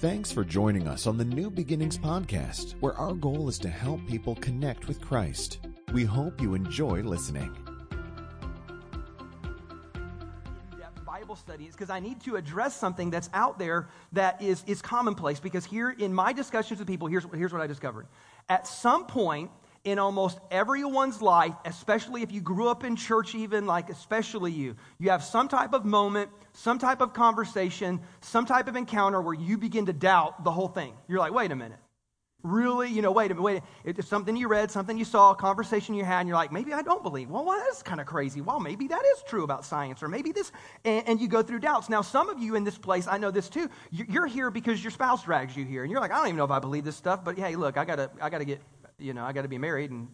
Thanks for joining us on the New Beginnings podcast, where our goal is to help people connect with Christ. We hope you enjoy listening. Bible studies because I need to address something that's out there that is, is commonplace. Because here in my discussions with people, here's, here's what I discovered. At some point in almost everyone's life, especially if you grew up in church, even like especially you, you have some type of moment, some type of conversation, some type of encounter where you begin to doubt the whole thing. You're like, wait a minute. Really, you know, wait a minute, wait. It's something you read, something you saw, a conversation you had, and you're like, maybe I don't believe. Well, well that's kind of crazy. Well, maybe that is true about science, or maybe this, and, and, you go through doubts. Now, some of you in this place, I know this too. You're here because your spouse drags you here, and you're like, I don't even know if I believe this stuff, but hey, look, I gotta, I gotta get, you know, I gotta be married, and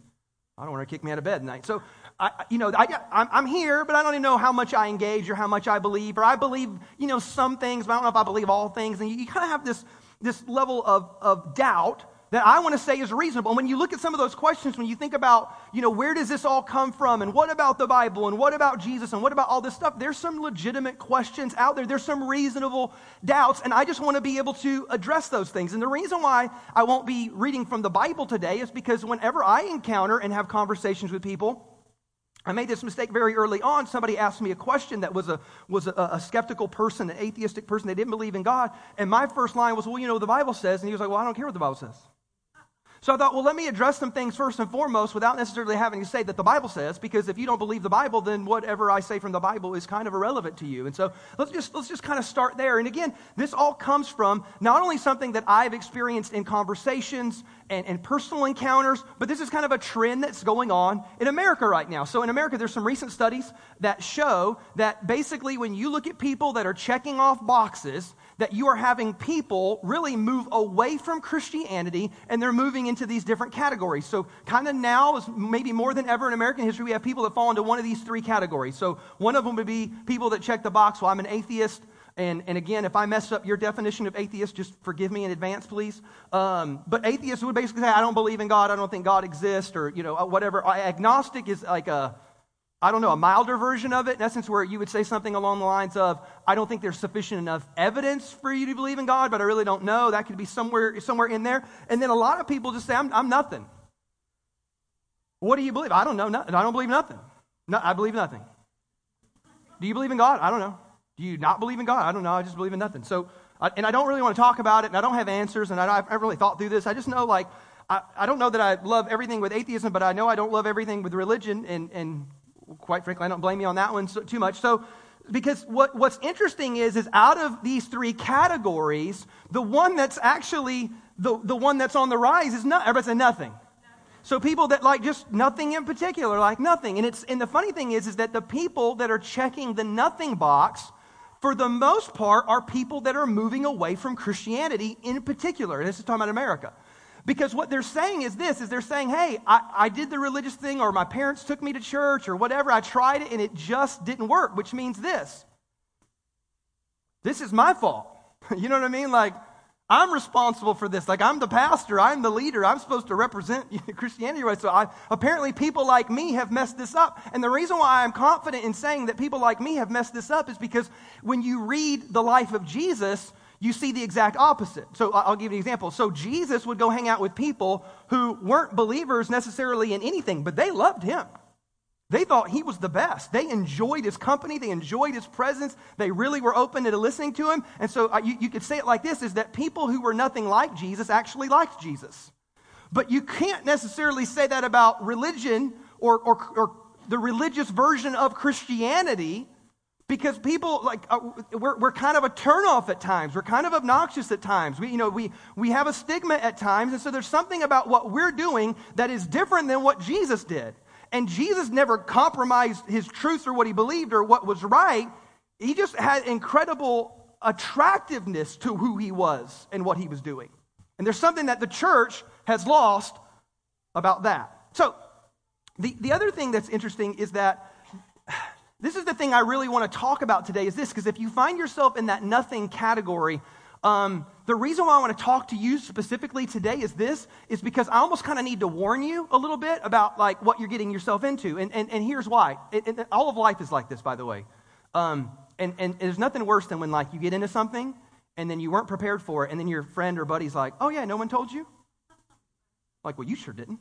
I don't want to kick me out of bed tonight. So, I, you know, I, I'm, I'm here, but I don't even know how much I engage or how much I believe, or I believe, you know, some things, but I don't know if I believe all things, and you, you kind of have this, this level of, of doubt that I want to say is reasonable. And when you look at some of those questions, when you think about, you know, where does this all come from? And what about the Bible? And what about Jesus? And what about all this stuff? There's some legitimate questions out there. There's some reasonable doubts. And I just want to be able to address those things. And the reason why I won't be reading from the Bible today is because whenever I encounter and have conversations with people, I made this mistake very early on. Somebody asked me a question that was a, was a, a, skeptical person, an atheistic person. They didn't believe in God. And my first line was, Well, you know, the Bible says. And he was like, Well, I don't care what the Bible says. So I thought, well, let me address some things first and foremost without necessarily having to say that the Bible says, because if you don't believe the Bible, then whatever I say from the Bible is kind of irrelevant to you. And so let's just, let's just kind of start there. And again, this all comes from not only something that I've experienced in conversations and, and personal encounters, but this is kind of a trend that's going on in America right now. So in America, there's some recent studies that show that basically when you look at people that are checking off boxes, that you are having people really move away from Christianity and they're moving into these different categories. So, kind of now is maybe more than ever in American history, we have people that fall into one of these three categories. So, one of them would be people that check the box, well, I'm an atheist. And, and again, if I mess up your definition of atheist, just forgive me in advance, please. Um, but atheist would basically say, I don't believe in God, I don't think God exists, or, you know, whatever. Agnostic is like a, I don't know, a milder version of it, in essence, where you would say something along the lines of, I don't think there's sufficient enough evidence for you to believe in God, but I really don't know. That could be somewhere, somewhere in there. And then a lot of people just say, I'm, I'm nothing. What do you believe? I don't know. I don't believe nothing. No, I believe nothing. Do you believe in God? I don't know. Do you not believe in God? I don't know. I just believe in nothing. So, and I don't really want to talk about it, and I don't have answers, and I, I've really thought through this. I just know, like, I, I don't know that I love everything with atheism, but I know I don't love everything with religion, and, and quite frankly, I don't blame you on that one so, too much. So, because what, what's interesting is, is out of these three categories, the one that's actually the, the one that's on the rise is not, everybody say nothing. So people that like just nothing in particular, like nothing. And it's and the funny thing is, is that the people that are checking the nothing box, for the most part, are people that are moving away from Christianity in particular. And this is talking about America. Because what they're saying is this, is they're saying, hey, I, I, did the religious thing, or my parents took me to church, or whatever. I tried it, and it just didn't work, which means this. This is my fault. you know what I mean? Like, I'm responsible for this. Like, I'm the pastor, I'm the leader, I'm supposed to represent Christianity. Right? So, I, apparently, people like me have messed this up. And the reason why I'm confident in saying that people like me have messed this up is because when you read the life of Jesus, you see the exact opposite. So I'll give you an example. So Jesus would go hang out with people who weren't believers necessarily in anything, but they loved him. They thought he was the best. They enjoyed his company. They enjoyed his presence. They really were open to listening to him. And so you, you could say it like this is that people who were nothing like Jesus actually liked Jesus. But you can't necessarily say that about religion or, or, or the religious version of Christianity because people like uh, we're, we're kind of a turnoff at times. We're kind of obnoxious at times. We you know we we have a stigma at times. And so there's something about what we're doing that is different than what jesus did. And jesus never compromised his truth or what he believed or what was right. He just had incredible attractiveness to who he was and what he was doing. And there's something that the church has lost about that. So the, the other thing that's interesting is that this is the thing I really want to talk about today is this, because if you find yourself in that nothing category, um, the reason why I want to talk to you specifically today is this, is because I almost kind of need to warn you a little bit about like what you're getting yourself into. And, and, and here's why. It, it, all of life is like this, by the way. Um, and, and there's nothing worse than when like you get into something and then you weren't prepared for it, and then your friend or buddy's like, oh, yeah, no one told you? Like, well, you sure didn't.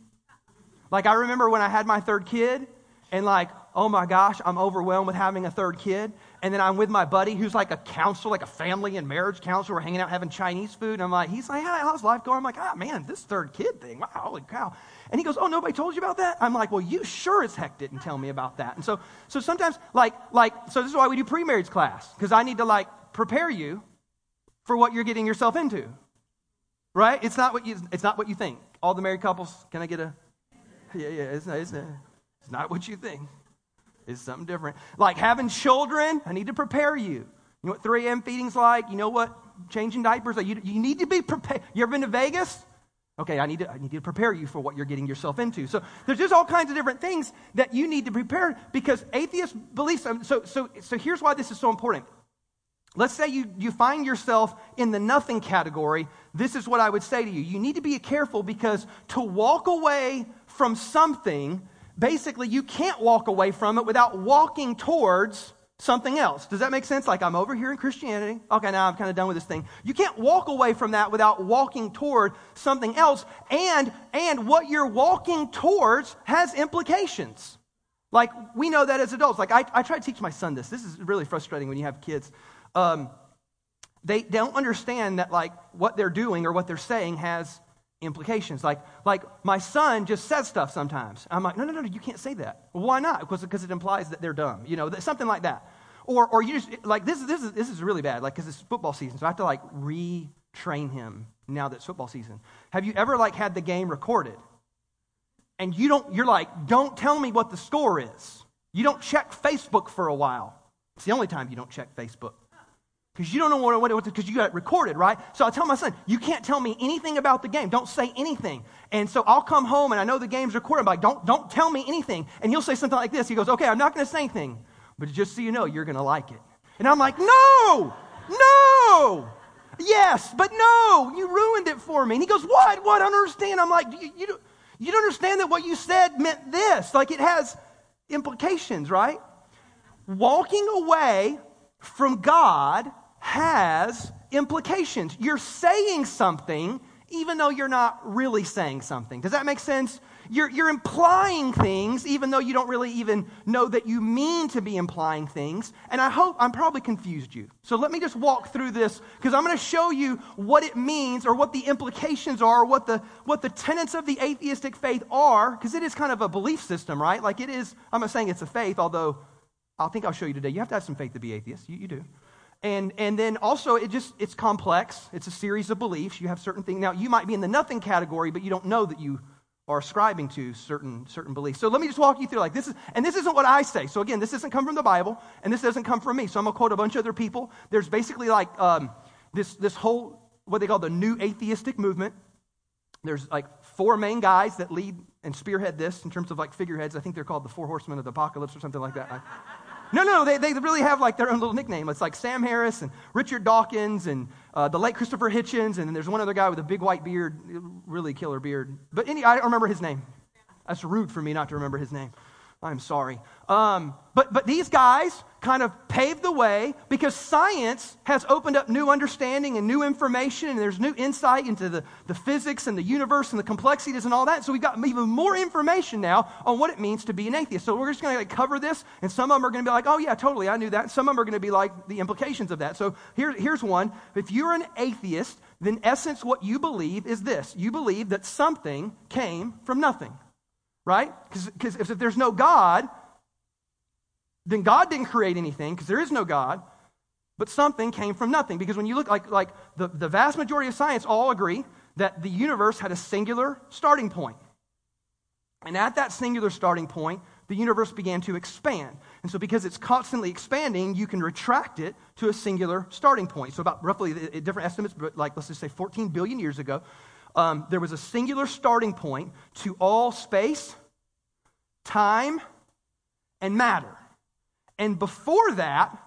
Like, I remember when I had my third kid, and like, oh my gosh, I'm overwhelmed with having a third kid. And then I'm with my buddy who's like a counselor, like a family and marriage counselor. We're hanging out having Chinese food. And I'm like, he's like, how's life going? I'm like, ah, man, this third kid thing, wow, holy cow. And he goes, oh, nobody told you about that? I'm like, well, you sure as heck didn't tell me about that. And so, so sometimes, like, like, so this is why we do pre-marriage class, because I need to like prepare you for what you're getting yourself into. Right? It's not what you, it's not what you think. All the married couples, can I get a, yeah, yeah, it's not, it's not, it's not what you think. It's something different. Like having children, I need to prepare you. You know what 3 a.m. feeding's like? You know what changing diapers? You, you need to be prepared. You ever been to Vegas? Okay, I need, to, I need to prepare you for what you're getting yourself into. So there's just all kinds of different things that you need to prepare because atheist beliefs. Um, so, so, so here's why this is so important. Let's say you, you find yourself in the nothing category. This is what I would say to you. You need to be careful because to walk away from something, basically, you can't walk away from it without walking towards something else. Does that make sense? Like I'm over here in Christianity. Okay, now I'm kind of done with this thing. You can't walk away from that without walking toward something else. And and what you're walking towards has implications. Like we know that as adults. Like I, I try to teach my son this. This is really frustrating when you have kids. Um, they don't understand that like what they're doing or what they're saying has implications. Like, like my son just says stuff sometimes. I'm like, no, no, no, you can't say that. Well, why not? Because, because it implies that they're dumb, you know, something like that. Or, or you just, like, this is, this is, this is really bad, like, because it's football season, so I have to, like, retrain him now that it's football season. Have you ever, like, had the game recorded? And you don't, you're like, don't tell me what the score is. You don't check Facebook for a while. It's the only time you don't check Facebook because you don't know what, because you got it recorded, right? So I tell my son, you can't tell me anything about the game. Don't say anything. And so I'll come home and I know the game's recorded. I'm like, don't, don't tell me anything. And he'll say something like this. He goes, okay, I'm not going to say anything, but just so you know, you're going to like it. And I'm like, no, no, yes, but no, you ruined it for me. And he goes, what? What? I don't understand. I'm like, you, you, you don't understand that what you said meant this. Like it has implications, right? Walking away from God has implications. You're saying something even though you're not really saying something. Does that make sense? You're, you're implying things even though you don't really even know that you mean to be implying things. And I hope I'm probably confused you. So let me just walk through this because I'm going to show you what it means or what the implications are, what the, what the tenets of the atheistic faith are, because it is kind of a belief system, right? Like it is, I'm not saying it's a faith, although I think I'll show you today. You have to have some faith to be atheist. You, you do. And, and then also, it just, it's complex. It's a series of beliefs. You have certain things. Now, you might be in the nothing category, but you don't know that you are ascribing to certain, certain beliefs. So let me just walk you through like this is, and this isn't what I say. So again, this doesn't come from the Bible, and this doesn't come from me. So I'm going to quote a bunch of other people. There's basically like um, this, this whole, what they call the new atheistic movement. There's like four main guys that lead and spearhead this in terms of like figureheads. I think they're called the four horsemen of the apocalypse or something like that. No, no, they, they really have like their own little nickname. It's like Sam Harris and Richard Dawkins and uh, the late Christopher Hitchens, and then there's one other guy with a big white beard, really killer beard. But any, I don't remember his name. That's rude for me not to remember his name. I'm sorry. Um, but, but these guys kind of paved the way because science has opened up new understanding and new information, and there's new insight into the, the physics and the universe and the complexities and all that. So we've got even more information now on what it means to be an atheist. So we're just going to cover this, and some of them are going to be like, oh, yeah, totally, I knew that. Some of them are going to be like the implications of that. So here, here's one. If you're an atheist, then essence, what you believe is this you believe that something came from nothing right? Because if there's no God, then God didn't create anything because there is no God, but something came from nothing. Because when you look like, like the, the vast majority of science all agree that the universe had a singular starting point. And at that singular starting point, the universe began to expand. And so, because it's constantly expanding, you can retract it to a singular starting point. So, about roughly different estimates, but like let's just say 14 billion years ago, um, there was a singular starting point to all space, time, and matter. And before that,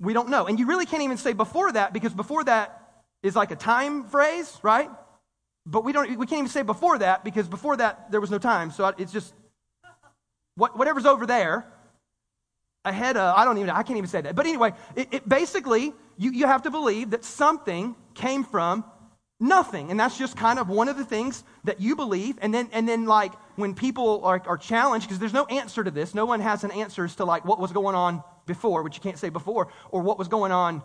we don't know. And you really can't even say before that because before that is like a time phrase, right? But we don't we can't even say before that because before that there was no time. So it's just what, whatever's over there ahead of I don't even I can't even say that. But anyway, it, it basically you, you have to believe that something came from nothing. And that's just kind of one of the things that you believe. And then, and then like, when people are, are challenged, because there's no answer to this, no one has an answer as to like what was going on before, which you can't say before, or what was going on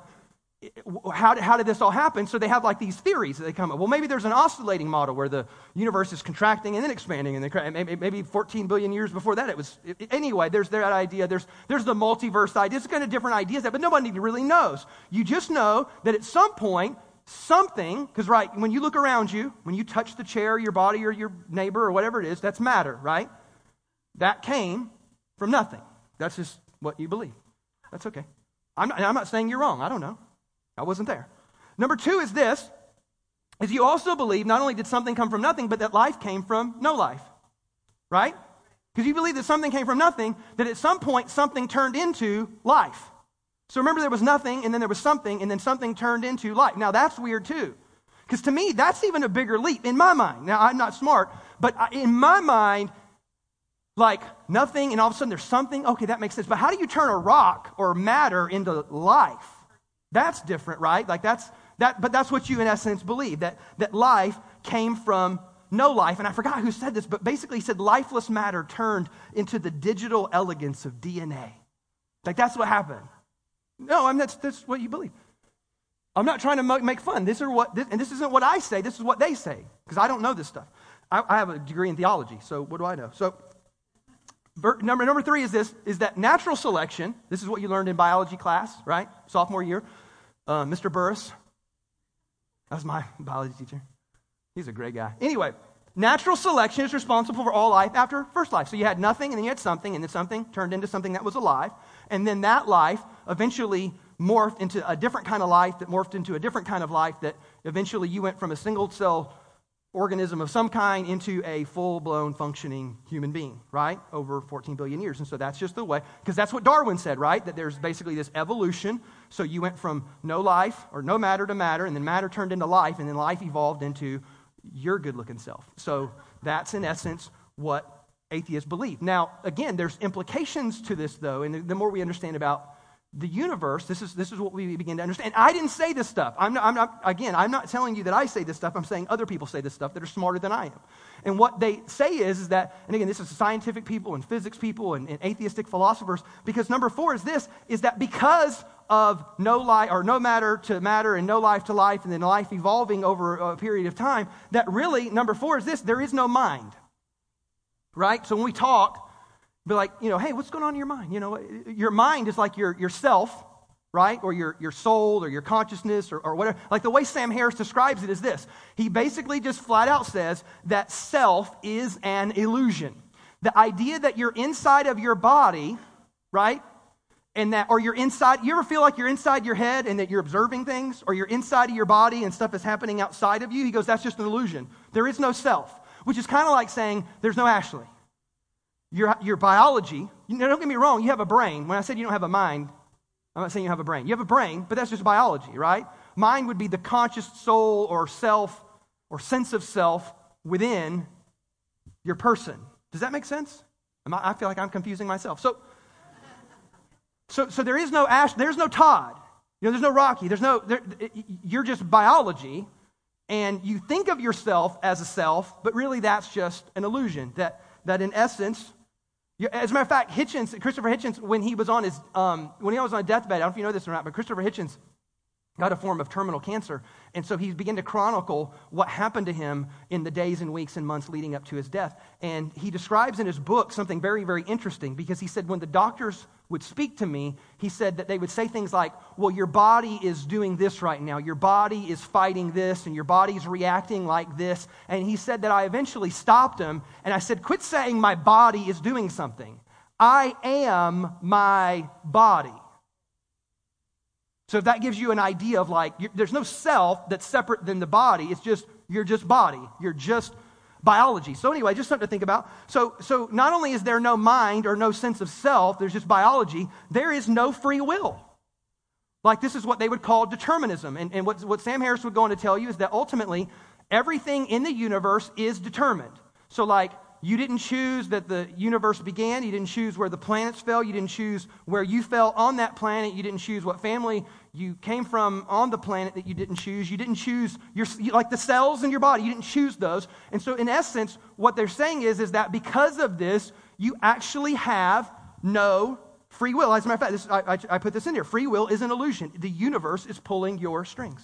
eh, how did, how did this all happen? So they have like these theories that they come up. Well, maybe there's an oscillating model where the universe is contracting and then expanding, and then maybe, maybe 14 billion years before that it was. Anyway, there's that idea. There's, there's the multiverse idea. It's kind of different ideas, that, but nobody really knows. You just know that at some point, something, because right, when you look around you, when you touch the chair, your body, or your neighbor, or whatever it is, that's matter, right? That came from nothing. That's just what you believe. That's okay. I'm not, I'm not saying you're wrong. I don't know. I wasn't there. Number two is this is you also believe not only did something come from nothing, but that life came from no life. Right? Because you believe that something came from nothing, that at some point something turned into life. So remember, there was nothing, and then there was something, and then something turned into life. Now that's weird too. Because to me, that's even a bigger leap in my mind. Now, I'm not smart, but in my mind, like nothing, and all of a sudden there's something. Okay, that makes sense. But how do you turn a rock or matter into life? That's different, right? Like that's that, but that's what you in essence believe that, that life came from no life. And I forgot who said this, but basically said lifeless matter turned into the digital elegance of DNA. Like that's what happened. No, I mean, that's, that's what you believe. I'm not trying to make fun. This are what, this, and this isn't what I say. This is what they say because I don't know this stuff. I, I, have a degree in theology, so what do I know? So, number number three is this: is that natural selection. This is what you learned in biology class, right? Sophomore year. Uh, Mr. Burris. That's my biology teacher. He's a great guy. Anyway, natural selection is responsible for all life after first life. So you had nothing, and then you had something, and then something turned into something that was alive. And then that life eventually morphed into a different kind of life that morphed into a different kind of life that eventually you went from a single cell organism of some kind into a full blown functioning human being, right? Over 14 billion years. And so that's just the way, because that's what Darwin said, right? That there's basically this evolution. So you went from no life or no matter to matter, and then matter turned into life, and then life evolved into your good looking self. So that's in essence what atheists believe. Now, again, there's implications to this, though, and the more we understand about the universe, this is, this is what we begin to understand. I didn't say this stuff. I'm not, I'm not, again, I'm not telling you that I say this stuff. I'm saying other people say this stuff that are smarter than I am. And what they say is, is that, and again, this is scientific people and physics people and, and atheistic philosophers, because number four is this, is that because of no life or no matter to matter and no life to life and then life evolving over a period of time, that really, number four is this, there is no mind. Right? So when we talk, be like, you know, hey, what's going on in your mind? You know, your mind is like your yourself, right? Or your, your soul or your consciousness or, or whatever. Like the way Sam Harris describes it is this. He basically just flat out says that self is an illusion. The idea that you're inside of your body, right? And that, or you're inside, you ever feel like you're inside your head and that you're observing things? Or you're inside of your body and stuff is happening outside of you? He goes, that's just an illusion. There is no self, which is kind of like saying there's no Ashley. Your, your biology, you know, don't get me wrong, you have a brain. When I said you don't have a mind, I'm not saying you have a brain. You have a brain, but that's just biology, right? Mind would be the conscious soul or self or sense of self within your person. Does that make sense? I, I feel like I'm confusing myself. So, so, so there is no Ash, there's no Todd, you know, there's no Rocky, there's no, there, you're just biology, and you think of yourself as a self, but really that's just an illusion. That, that in essence, as a matter of fact, Hitchens, Christopher Hitchens, when he was on his, um, when he was on a deathbed, I don't know if you know this or not, but Christopher Hitchens got a form of terminal cancer. And so he began to chronicle what happened to him in the days and weeks and months leading up to his death. And he describes in his book something very, very interesting because he said when the doctors would speak to me, he said that they would say things like, Well, your body is doing this right now. Your body is fighting this, and your body's reacting like this. And he said that I eventually stopped him, and I said, Quit saying my body is doing something. I am my body. So if that gives you an idea of like, there's no self that's separate than the body, it's just, you're just body. You're just biology. So anyway, just something to think about. So, so not only is there no mind or no sense of self, there's just biology, there is no free will. Like this is what they would call determinism. And, and what, what Sam Harris would go on to tell you is that ultimately everything in the universe is determined. So like you didn't choose that the universe began. You didn't choose where the planets fell. You didn't choose where you fell on that planet. You didn't choose what family you came from on the planet that you didn't choose. You didn't choose your, like the cells in your body. You didn't choose those. And so, in essence, what they're saying is, is that because of this, you actually have no free will. As a matter of fact, this, I, I, I put this in here. Free will is an illusion. The universe is pulling your strings.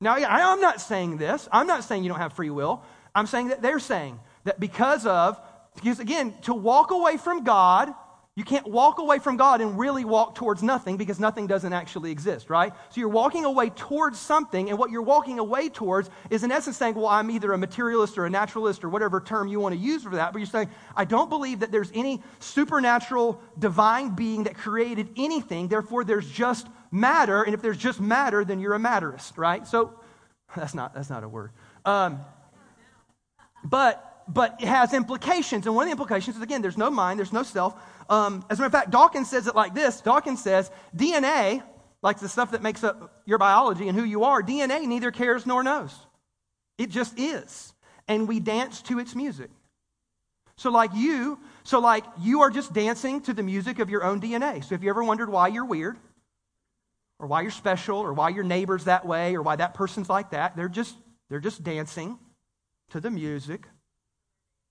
Now, I'm not saying this. I'm not saying you don't have free will. I'm saying that they're saying that because of, because again, to walk away from God you can't walk away from God and really walk towards nothing because nothing doesn't actually exist, right? So you're walking away towards something, and what you're walking away towards is, in essence, saying, Well, I'm either a materialist or a naturalist or whatever term you want to use for that. But you're saying, I don't believe that there's any supernatural divine being that created anything. Therefore, there's just matter. And if there's just matter, then you're a matterist, right? So that's not, that's not a word. Um, but but it has implications. And one of the implications is again, there's no mind, there's no self. Um, as a matter of fact, Dawkins says it like this Dawkins says, DNA, like the stuff that makes up your biology and who you are, DNA neither cares nor knows. It just is. And we dance to its music. So, like you, so like you are just dancing to the music of your own DNA. So, if you ever wondered why you're weird, or why you're special, or why your neighbor's that way, or why that person's like that, they're just they're just dancing to the music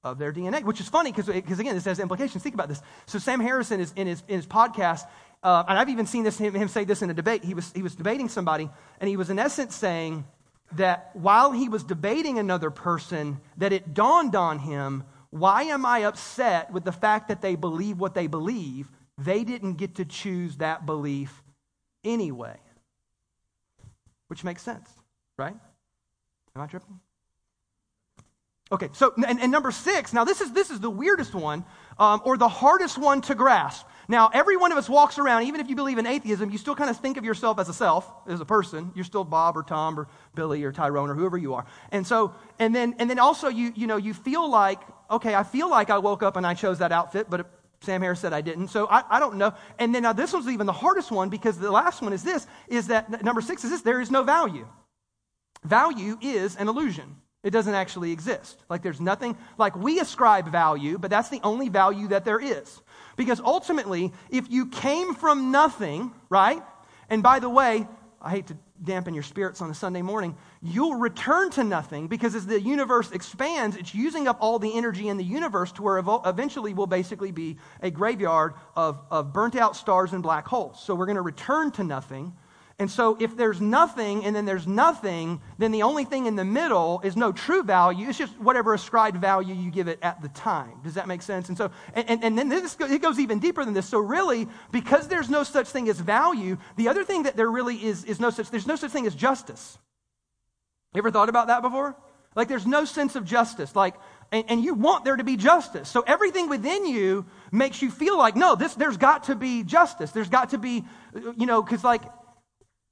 of their DNA, which is funny because, again, this has implications. Think about this. So, Sam Harrison is in his, in his podcast, uh, and I've even seen this, him, him say this in a debate. He was, he was debating somebody, and he was, in essence, saying that while he was debating another person, that it dawned on him why am I upset with the fact that they believe what they believe? They didn't get to choose that belief anyway. Which makes sense, right? Am I tripping? Okay, so, and, and, number six, now this is, this is the weirdest one, um, or the hardest one to grasp. Now, every one of us walks around, even if you believe in atheism, you still kind of think of yourself as a self, as a person. You're still Bob or Tom or Billy or Tyrone or whoever you are. And so, and then, and then also you, you know, you feel like, okay, I feel like I woke up and I chose that outfit, but Sam Harris said I didn't. So I, I don't know. And then now this one's even the hardest one because the last one is this, is that number six is this, there is no value. Value is an illusion. It doesn't actually exist. Like there's nothing, like we ascribe value, but that's the only value that there is. Because ultimately, if you came from nothing, right? And by the way, I hate to dampen your spirits on a Sunday morning, you'll return to nothing because as the universe expands, it's using up all the energy in the universe to where eventually we'll basically be a graveyard of, of burnt out stars and black holes. So we're going to return to nothing. And so, if there's nothing and then there's nothing, then the only thing in the middle is no true value. It's just whatever ascribed value you give it at the time. Does that make sense? And so, and, and, then this, it goes even deeper than this. So, really, because there's no such thing as value, the other thing that there really is is no such there's no such thing as justice. You ever thought about that before? Like, there's no sense of justice. Like, and, and, you want there to be justice. So everything within you makes you feel like, no, this, there's got to be justice. There's got to be, you know, because like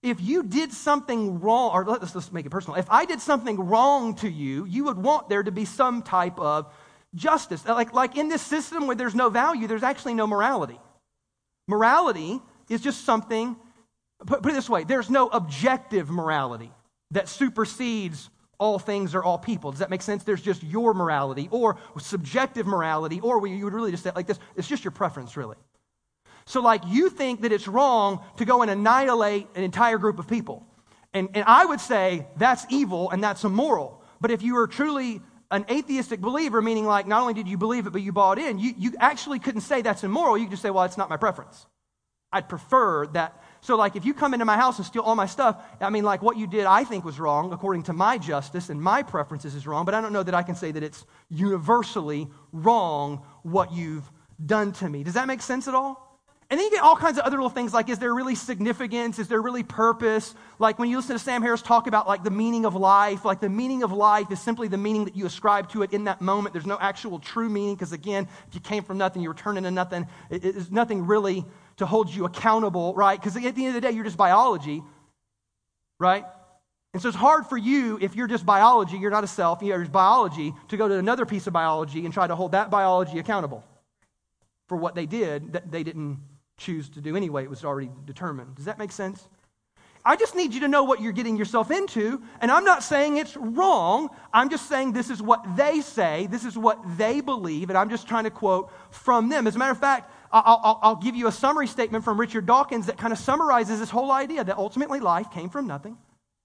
if you did something wrong, or let's just make it personal, if I did something wrong to you, you would want there to be some type of justice. Like, like in this system where there's no value, there's actually no morality. Morality is just something, put, put it this way there's no objective morality that supersedes all things or all people. Does that make sense? There's just your morality or subjective morality, or you would really just say like this it's just your preference, really. So, like, you think that it's wrong to go and annihilate an entire group of people. And, and I would say that's evil and that's immoral. But if you are truly an atheistic believer, meaning like not only did you believe it, but you bought in, you, you actually couldn't say that's immoral. You could just say, well, it's not my preference. I'd prefer that. So, like, if you come into my house and steal all my stuff, I mean, like, what you did, I think was wrong according to my justice and my preferences is wrong, but I don't know that I can say that it's universally wrong what you've done to me. Does that make sense at all? And then you get all kinds of other little things like, is there really significance? Is there really purpose? Like when you listen to Sam Harris talk about like the meaning of life, like the meaning of life is simply the meaning that you ascribe to it in that moment. There's no actual true meaning because again, if you came from nothing, you return into nothing. There's nothing really to hold you accountable, right? Because at the end of the day, you're just biology, right? And so it's hard for you, if you're just biology, you're not a self, you're just biology, to go to another piece of biology and try to hold that biology accountable for what they did that they didn't choose to do anyway. It was already determined. Does that make sense? I just need you to know what you're getting yourself into. And I'm not saying it's wrong. I'm just saying this is what they say. This is what they believe. And I'm just trying to quote from them. As a matter of fact, I'll, I'll, I'll give you a summary statement from Richard Dawkins that kind of summarizes this whole idea that ultimately life came from nothing.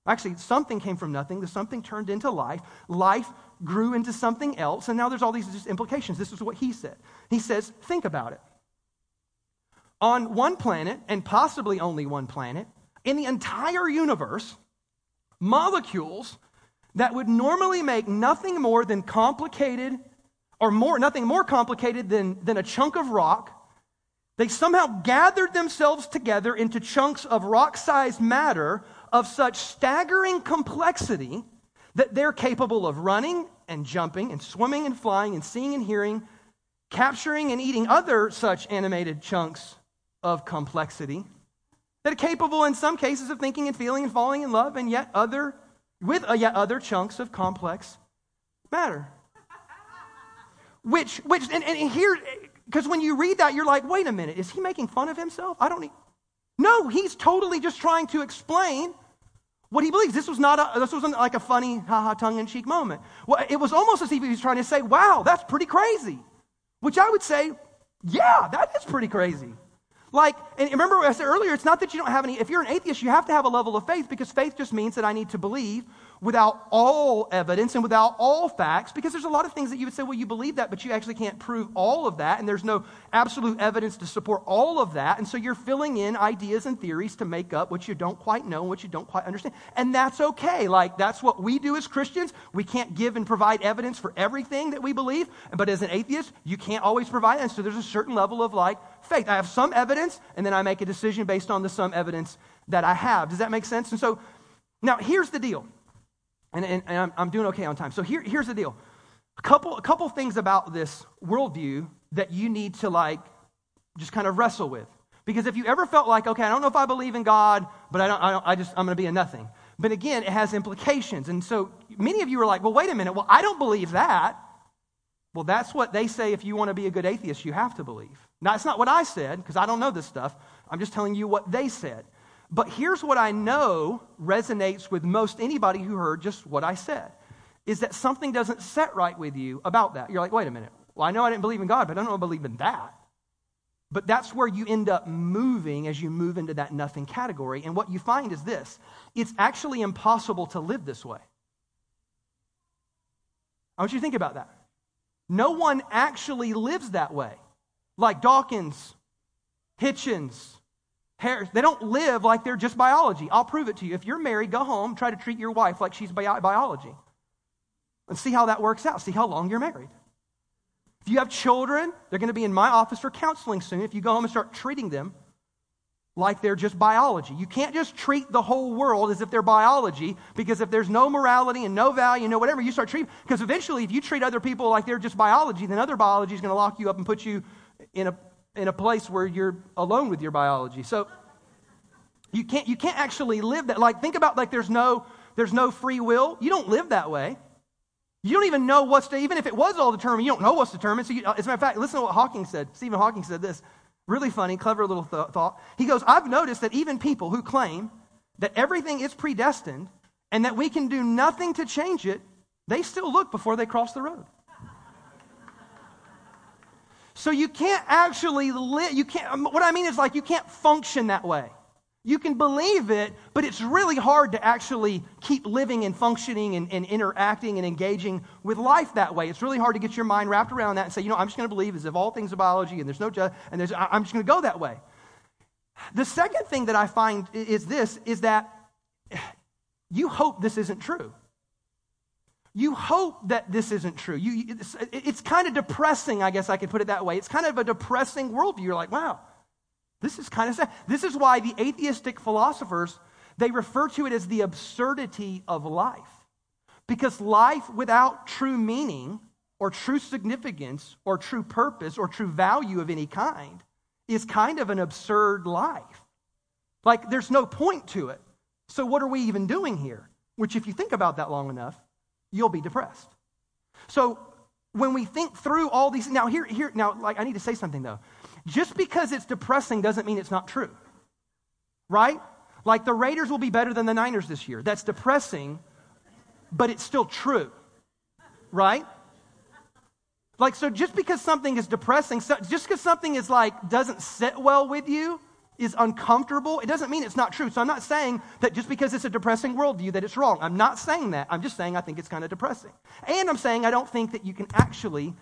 Actually, something came from nothing. The something turned into life. Life grew into something else. And now there's all these implications. This is what he said. He says, think about it. On one planet, and possibly only one planet, in the entire universe molecules that would normally make nothing more than complicated or more nothing more complicated than, than a chunk of rock. They somehow gathered themselves together into chunks of rock-sized matter of such staggering complexity that they're capable of running and jumping and swimming and flying and seeing and hearing capturing and eating other such animated chunks of complexity that are capable in some cases of thinking and feeling and falling in love and yet other with uh, yet other chunks of complex matter. Which which and, and here because when you read that you're like wait a minute is he making fun of himself? I don't need no he's totally just trying to explain what he believes. This was not a, this wasn't like a funny haha tongue-in-cheek moment. Well, it was almost as if he was trying to say wow that's pretty crazy which i would say yeah that is pretty crazy like, and remember I said earlier, it's not that you don't have any, if you're an atheist, you have to have a level of faith because faith just means that I need to believe without all evidence and without all facts, because there's a lot of things that you would say, well, you believe that, but you actually can't prove all of that, and there's no absolute evidence to support all of that. And so you're filling in ideas and theories to make up what you don't quite know what you don't quite understand. And that's okay. Like, that's what we do as Christians. We can't give and provide evidence for everything that we believe, but as an atheist, you can't always provide. And so there's a certain level of like faith. I have some evidence, and then I make a decision based on the some evidence that I have. Does that make sense? And so now here's the deal and, and, and I'm, I'm, doing okay on time. So here, here's the deal. A couple, a couple things about this worldview that you need to like just kind of wrestle with. Because if you ever felt like, okay, I don't know if I believe in God, but I don't, I, don't, I just, I'm going to be a nothing. But again, it has implications. And so many of you are like, well, wait a minute. Well, I don't believe that. Well, that's what they say if you want to be a good atheist, you have to believe. Now, it's not what I said, because I don't know this stuff. I'm just telling you what they said. But here's what I know resonates with most anybody who heard just what I said is that something doesn't set right with you about that. You're like, wait a minute. Well, I know I didn't believe in God, but I don't believe in that. But that's where you end up moving as you move into that nothing category. And what you find is this it's actually impossible to live this way. I want you to think about that. No one actually lives that way. Like Dawkins, Hitchens, They don't live like they're just biology. I'll prove it to you. If you're married, go home, try to treat your wife like she's bi- biology. And see how that works out. See how long you're married. If you have children, they're going to be in my office for counseling soon. If you go home and start treating them like they're just biology, you can't just treat the whole world as if they're biology because if there's no morality and no value, no whatever, you start treating, because eventually if you treat other people like they're just biology, then other biology is going to lock you up and put you in a in a place where you're alone with your biology. So you can't you can't actually live that. Like think about like there's no there's no free will. You don't live that way. You don't even know what's to, even if it was all determined, you don't know what's determined. So, you, as a matter of fact, listen to what Hawking said. Stephen Hawking said this. Really funny, clever little th- thought. He goes, I've noticed that even people who claim that everything is predestined and that we can do nothing to change it, they still look before they cross the road. So you can't actually live, you can't, um, what I mean is like you can't function that way. You can believe it, but it's really hard to actually keep living and functioning and, and, interacting and engaging with life that way. It's really hard to get your mind wrapped around that and say, you know, I'm just going to believe as if all things are biology and there's no, ju- and there's, I'm just going to go that way. The second thing that I find is this, is that you hope this isn't true you hope that this isn't true. You, it's, it's kind of depressing, I guess I could put it that way. It's kind of a depressing worldview. You're like, wow, this is kind of sad. This is why the atheistic philosophers, they refer to it as the absurdity of life. Because life without true meaning or true significance or true purpose or true value of any kind is kind of an absurd life. Like there's no point to it. So what are we even doing here? Which, if you think about that long enough, you'll be depressed. So when we think through all these, now here, here, now, like I need to say something though. Just because it's depressing doesn't mean it's not true. Right? Like the Raiders will be better than the Niners this year. That's depressing, but it's still true, right? Like, so just because something is depressing, just because something is like, doesn't sit well with you, is uncomfortable, it doesn't mean it's not true. So I'm not saying that just because it's a depressing worldview that it's wrong. I'm not saying that. I'm just saying I think it's kind of depressing. And I'm saying I don't think that you can actually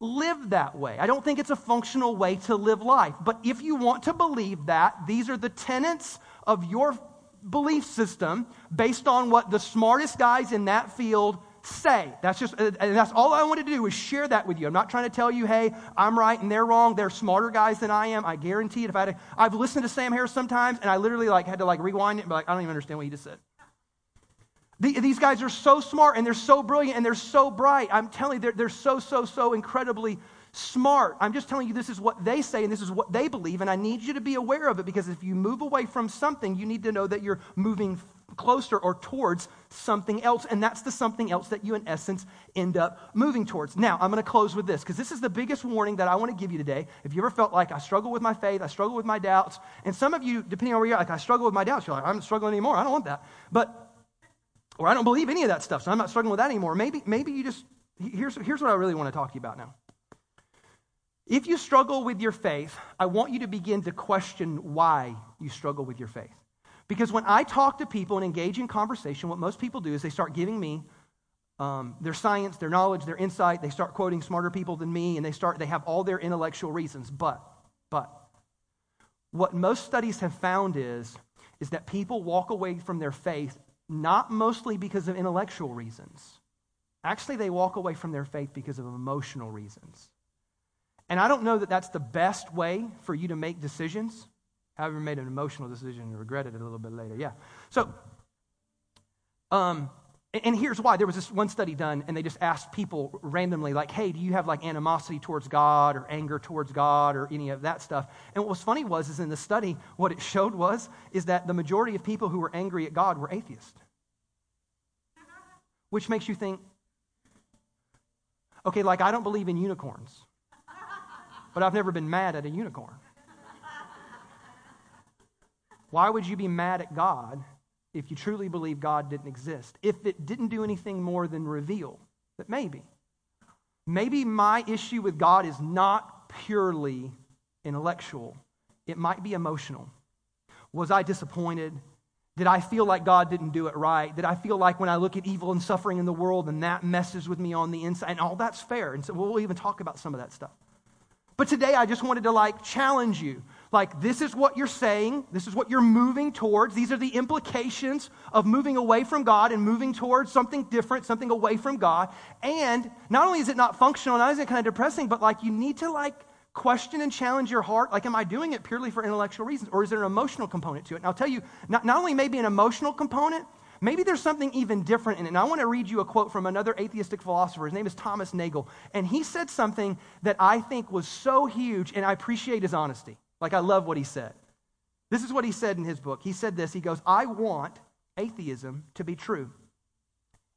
live that way. I don't think it's a functional way to live life. But if you want to believe that, these are the tenets of your belief system based on what the smartest guys in that field say. That's just, uh, and that's all I wanted to do is share that with you. I'm not trying to tell you, hey, I'm right and they're wrong. They're smarter guys than I am. I guarantee it. If I had, I've listened to Sam Harris sometimes, and I literally like had to like rewind it and be like, I don't even understand what he just said. these guys are so smart and they're so brilliant and they're so bright. I'm telling you, they're, they're so, so, so incredibly smart. I'm just telling you this is what they say and this is what they believe, and I need you to be aware of it because if you move away from something, you need to know that you're moving closer or towards something else, and that's the something else that you, in essence, end up moving towards. Now, I'm going to close with this because this is the biggest warning that I want to give you today. If you ever felt like I struggle with my faith, I struggle with my doubts, and some of you, depending on where you're like, I struggle with my doubts, you're like, I'm struggling anymore. I don't want that. But, or I don't believe any of that stuff, so I'm not struggling with that anymore. Maybe, maybe you just, here's, here's what I really want to talk to you about now. If you struggle with your faith, I want you to begin to question why you struggle with your faith. Because when I talk to people and engage in conversation, what most people do is they start giving me um, their science, their knowledge, their insight. They start quoting smarter people than me, and they start. They have all their intellectual reasons. But, but, what most studies have found is is that people walk away from their faith not mostly because of intellectual reasons. Actually, they walk away from their faith because of emotional reasons. And I don't know that that's the best way for you to make decisions. Have ever made an emotional decision and regretted it a little bit later? Yeah. So, um, and here's why. There was this one study done, and they just asked people randomly, like, hey, do you have like animosity towards God or anger towards God or any of that stuff? And what was funny was, is in the study, what it showed was, is that the majority of people who were angry at God were atheists. Which makes you think, okay, like I don't believe in unicorns, but I've never been mad at a unicorn. Why would you be mad at God if you truly believe God didn't exist? If it didn't do anything more than reveal that maybe, maybe my issue with God is not purely intellectual, it might be emotional. Was I disappointed? Did I feel like God didn't do it right? Did I feel like when I look at evil and suffering in the world and that messes with me on the inside? And all that's fair. And so we'll even talk about some of that stuff. But today I just wanted to like challenge you. Like, this is what you're saying. This is what you're moving towards. These are the implications of moving away from God and moving towards something different, something away from God. And not only is it not functional, not only is it kind of depressing, but like you need to like question and challenge your heart. Like, am I doing it purely for intellectual reasons? Or is there an emotional component to it? And I'll tell you, not, not only maybe an emotional component, Maybe there's something even different in it. And I want to read you a quote from another atheistic philosopher. His name is Thomas Nagel. And he said something that I think was so huge, and I appreciate his honesty. Like, I love what he said. This is what he said in his book. He said this He goes, I want atheism to be true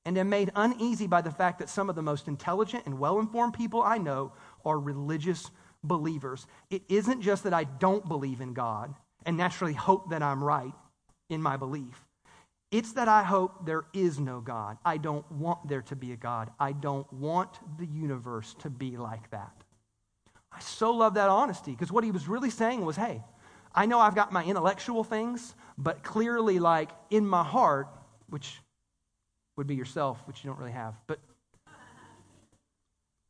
and am made uneasy by the fact that some of the most intelligent and well informed people I know are religious believers. It isn't just that I don't believe in God and naturally hope that I'm right in my belief. It's that I hope there is no God. I don't want there to be a God. I don't want the universe to be like that. I so love that honesty because what he was really saying was hey, I know I've got my intellectual things, but clearly, like in my heart, which would be yourself, which you don't really have, but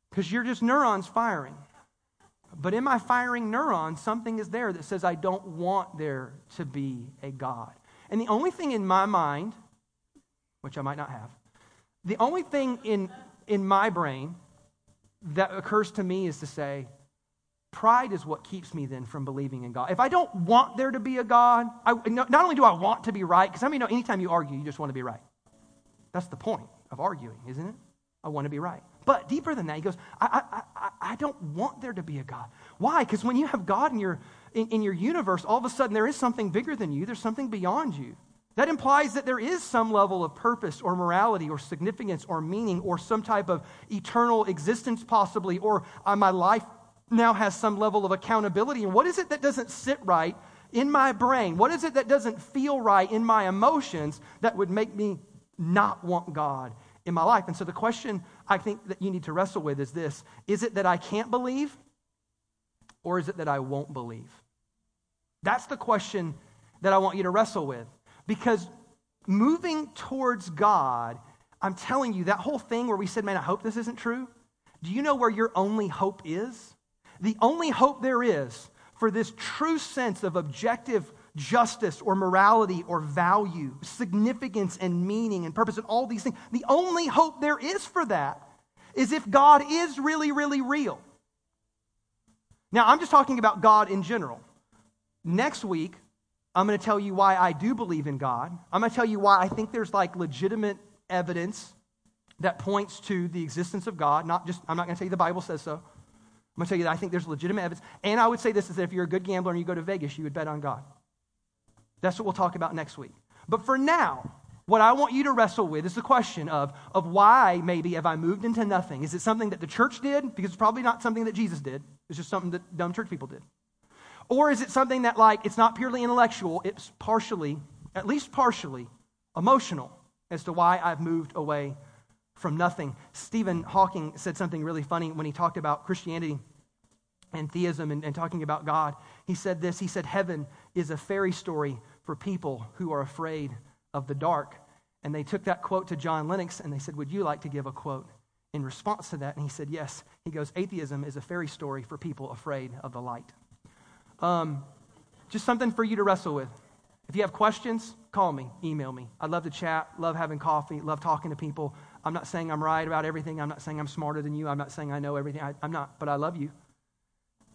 because you're just neurons firing. But in my firing neurons, something is there that says I don't want there to be a God. And the only thing in my mind, which I might not have, the only thing in, in my brain that occurs to me is to say, Pride is what keeps me then from believing in God. If I don't want there to be a God, I, not only do I want to be right, because I mean, know anytime you argue, you just want to be right. That's the point of arguing, isn't it? I want to be right. But deeper than that, he goes, I, I, I, I don't want there to be a God. Why? Because when you have God in your, in, in your universe, all of a sudden there is something bigger than you, there's something beyond you. That implies that there is some level of purpose or morality or significance or meaning or some type of eternal existence, possibly, or uh, my life now has some level of accountability. And what is it that doesn't sit right in my brain? What is it that doesn't feel right in my emotions that would make me not want God in my life? And so the question I think that you need to wrestle with is this Is it that I can't believe, or is it that I won't believe? That's the question that I want you to wrestle with. Because moving towards God, I'm telling you, that whole thing where we said, man, I hope this isn't true. Do you know where your only hope is? The only hope there is for this true sense of objective justice or morality or value, significance and meaning and purpose and all these things, the only hope there is for that is if God is really, really real. Now, I'm just talking about God in general. Next week, I'm going to tell you why I do believe in God. I'm going to tell you why I think there's like legitimate evidence that points to the existence of God. Not just, I'm not going to tell you the Bible says so. I'm going to tell you that I think there's legitimate evidence. And I would say this is that if you're a good gambler and you go to Vegas, you would bet on God. That's what we'll talk about next week. But for now, what I want you to wrestle with is the question of, of why maybe have I moved into nothing? Is it something that the church did? Because it's probably not something that Jesus did. It's just something that dumb church people did. Or is it something that, like, it's not purely intellectual, it's partially, at least partially, emotional as to why I've moved away from nothing? Stephen Hawking said something really funny when he talked about Christianity and theism and, and talking about God. He said this He said, Heaven is a fairy story for people who are afraid of the dark. And they took that quote to John Lennox and they said, Would you like to give a quote in response to that? And he said, Yes. He goes, Atheism is a fairy story for people afraid of the light. Um, just something for you to wrestle with. If you have questions, call me, email me. I love to chat, love having coffee, love talking to people. I'm not saying I'm right about everything. I'm not saying I'm smarter than you. I'm not saying I know everything. I, am not, but I love you.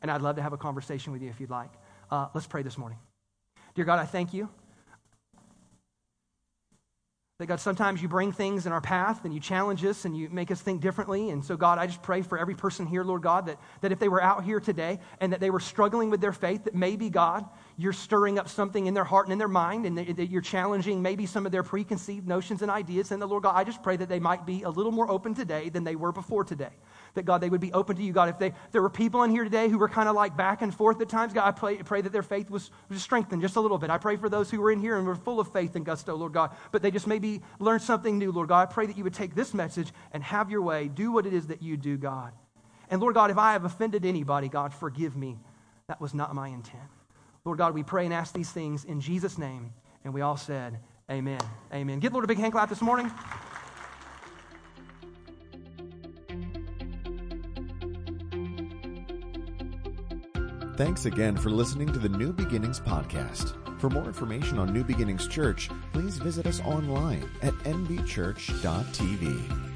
And I'd love to have a conversation with you if you'd like. Uh, let's pray this morning. Dear God, I thank you that God, sometimes you bring things in our path and you challenge us and you make us think differently. And so, God, I just pray for every person here, Lord God, that, that if they were out here today and that they were struggling with their faith, that maybe, God, you're stirring up something in their heart and in their mind and that you're challenging maybe some of their preconceived notions and ideas. And the Lord God, I just pray that they might be a little more open today than they were before today that God, they would be open to you. God, if, they, there were people in here today who were kind of like back and forth at times, God, I pray, pray that their faith was, strengthened just a little bit. I pray for those who were in here and were full of faith and gusto, Lord God, but they just maybe learned something new, Lord God. I pray that you would take this message and have your way. Do what it is that you do, God. And Lord God, if I have offended anybody, God, forgive me. That was not my intent. Lord God, we pray and ask these things in Jesus' name. And we all said, Amen. Amen. Give Lord a big hand clap this morning. Thanks again for listening to the New Beginnings podcast. For more information on New Beginnings Church, please visit us online at nbchurch.tv.